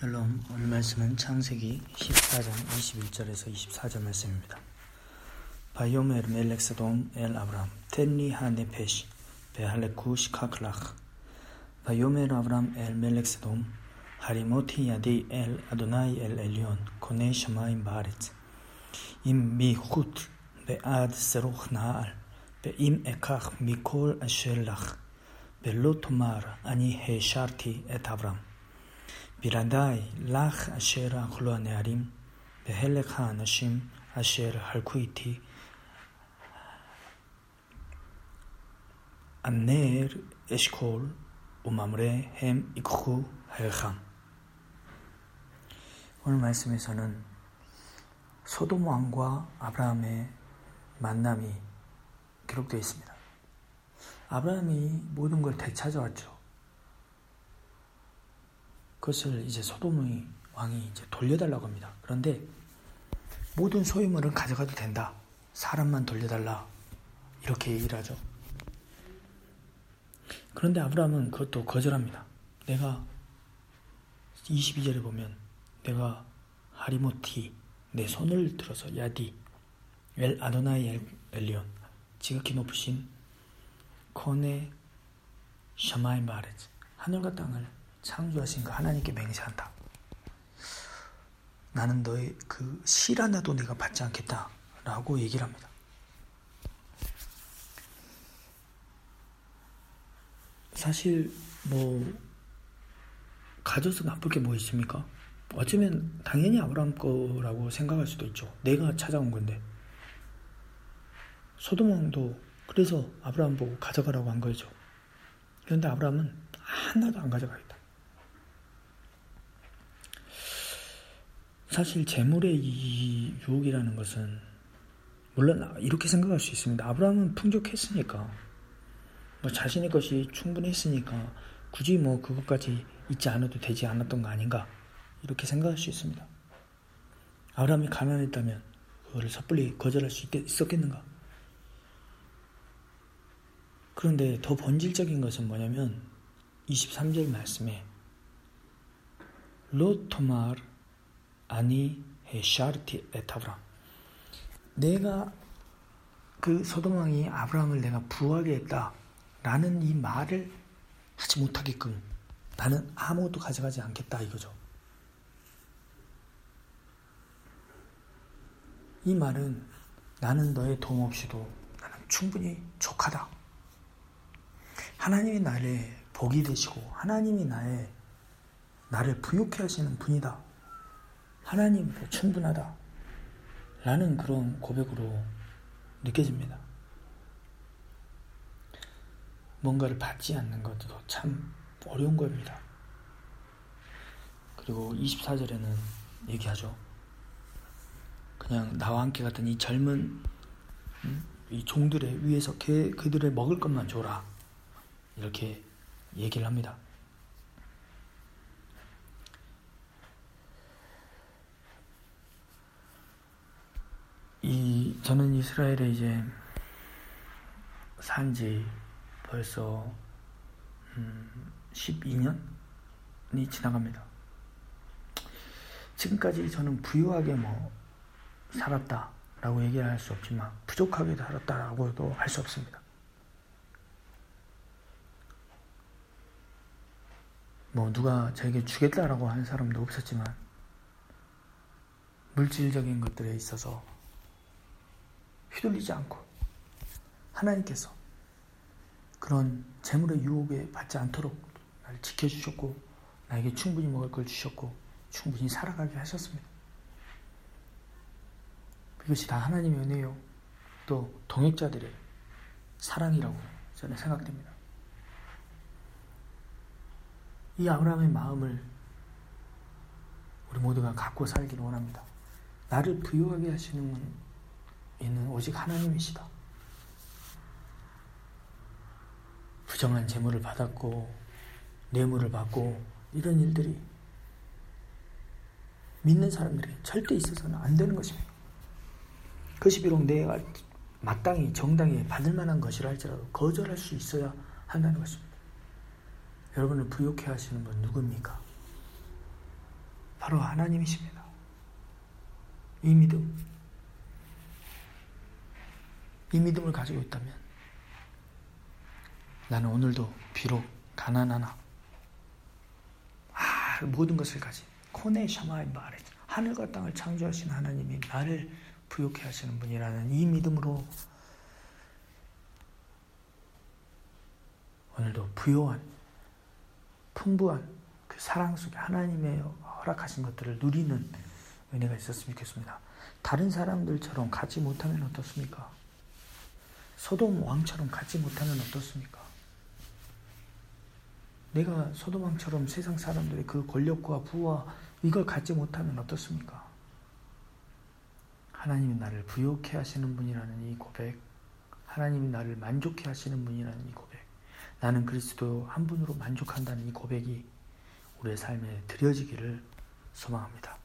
샬롬 오늘 말씀은 창세기 14장 21절에서 24절 말씀입니다. ויאמר מלך סדם אל אברם תן לי הנפש והרכש קח לך ויאמר אברם אל מלך סדם הרמתי ידי אל אדוני אל עליון קנה שמים וארץ אם מחוט ועד שרוך נעל. ואם אקח מכל אשר לך 벨로 토마르 아니 헤샤르티 에 아브람 בלעדיי לך אשר אכלו הנערים, והלך האנשים אשר הלכו איתי. הנר אשכול וממרא הם ייקחו היכם. 오늘 말씀에서는 소돔 왕과 아브라함의 만남이 기록되어 있습니다. 아브라함이 모든 걸 되찾아왔죠. 그것을 이제 소돔의 왕이 이제 돌려달라고 합니다. 그런데 모든 소유물은 가져가도 된다. 사람만 돌려달라. 이렇게 얘기를 하죠. 그런데 아브라함은 그것도 거절합니다. 내가 22절에 보면 내가 הרמתי 내 손을 들어서 ידי אל אדוני אל, עליון 지극히 높으신 קנה שמים וארץ 하늘과 땅을 창조하신 그 하나님께 맹세한다. 나는 너의 그 실 하나도 내가 받지 않겠다. 라고 얘기를 합니다. 사실 뭐 가져서 나쁠 게 뭐 있습니까? 어쩌면 당연히 아브라함 거라고 생각할 수도 있죠. 내가 찾아온 건데. 소돔 왕도 그래서 아브라함 보고 가져가라고 한 거죠. 그런데 아브라함은 하나도 안 가져가겠다. 사실 재물의 이 유혹이라는 것은 물론 이렇게 생각할 수 있습니다. 아브라함은 풍족했으니까 뭐 자신의 것이 충분했으니까 굳이 뭐 그것까지 잊지 않아도 되지 않았던 거 아닌가 이렇게 생각할 수 있습니다. 아브라함이 가난했다면 그거를 섣불리 거절할 수 있었겠는가? 그런데 더 본질적인 것은 뭐냐면 23절 말씀에 로토마르 아니 헤샤르티 에타브람 내가 그 소돔왕이 아브라함을 내가 부하게 했다 라는 이 말을 하지 못하게끔 나는 아무것도 가져가지 않겠다 이거죠. 이 말은 나는 너의 도움 없이도 나는 충분히 족하다. 하나님이 나를 복이 되시고 하나님이 나의 나를 부욕해 하시는 분이다. 하나님 충분하다. 라는 그런 고백으로 느껴집니다. 뭔가를 받지 않는 것도 참 어려운 겁니다. 그리고 24절에는 얘기하죠. 그냥 나와 함께 갔던 이 젊은 이 종들의 위에서 그들의 먹을 것만 줘라. 이렇게 얘기를 합니다. 이 저는 이스라엘에 이제 산지 벌써 음, 12년이 지나갑니다. 지금까지 저는 부유하게 뭐 살았다라고 얘기를 할 수 없지만 부족하게 살았다라고도 할 수 없습니다. 뭐 누가 저에게 주겠다라고 하는 사람도 없었지만 물질적인 것들에 있어서 휘둘리지 않고 하나님께서 그런 재물의 유혹에 받지 않도록 나를 지켜주셨고 나에게 충분히 먹을 걸 주셨고 충분히 살아가게 하셨습니다. 그것이 다 하나님의 은혜요. 또 동역자들의 사랑이라고 저는 생각됩니다. 이 아브라함의 마음을 우리 모두가 갖고 살기를 원합니다. 나를 부유하게 하시는 이는 오직 하나님이시다. 부정한 재물을 받았고 뇌물을 받고 이런 일들이 믿는 사람들에게 절대 있어서는 안 되는 것입니다. 그것이 비록 내가 마땅히 정당히 받을 만한 것이라 할지라도 거절할 수 있어야 한다는 것입니다. 여러분을 부욕해 하시는 분 누굽니까? 바로 하나님이십니다. 이 믿음, 이 믿음을 가지고 있다면 나는 오늘도 비록 가난하나 아, 모든 것을 가진 코네 샤마이 말에 하늘과 땅을 창조하신 하나님이 나를 부욕해 하시는 분이라는 이 믿음으로 오늘도 부요한 풍부한 그 사랑 속에 하나님의 허락하신 것들을 누리는 은혜가 있었으면 좋겠습니다. 다른 사람들처럼 갖지 못하면 어떻습니까? 소돔 왕처럼 갖지 못하면 어떻습니까? 내가 소돔 왕처럼 세상 사람들의 그 권력과 부와 이걸 갖지 못하면 어떻습니까? 하나님이 나를 부욕해 하시는 분이라는 이 고백, 하나님이 나를 만족해 하시는 분이라는 이 고백, 나는 그리스도 한 분으로 만족한다는 이 고백이 우리의 삶에 드려지기를 소망합니다.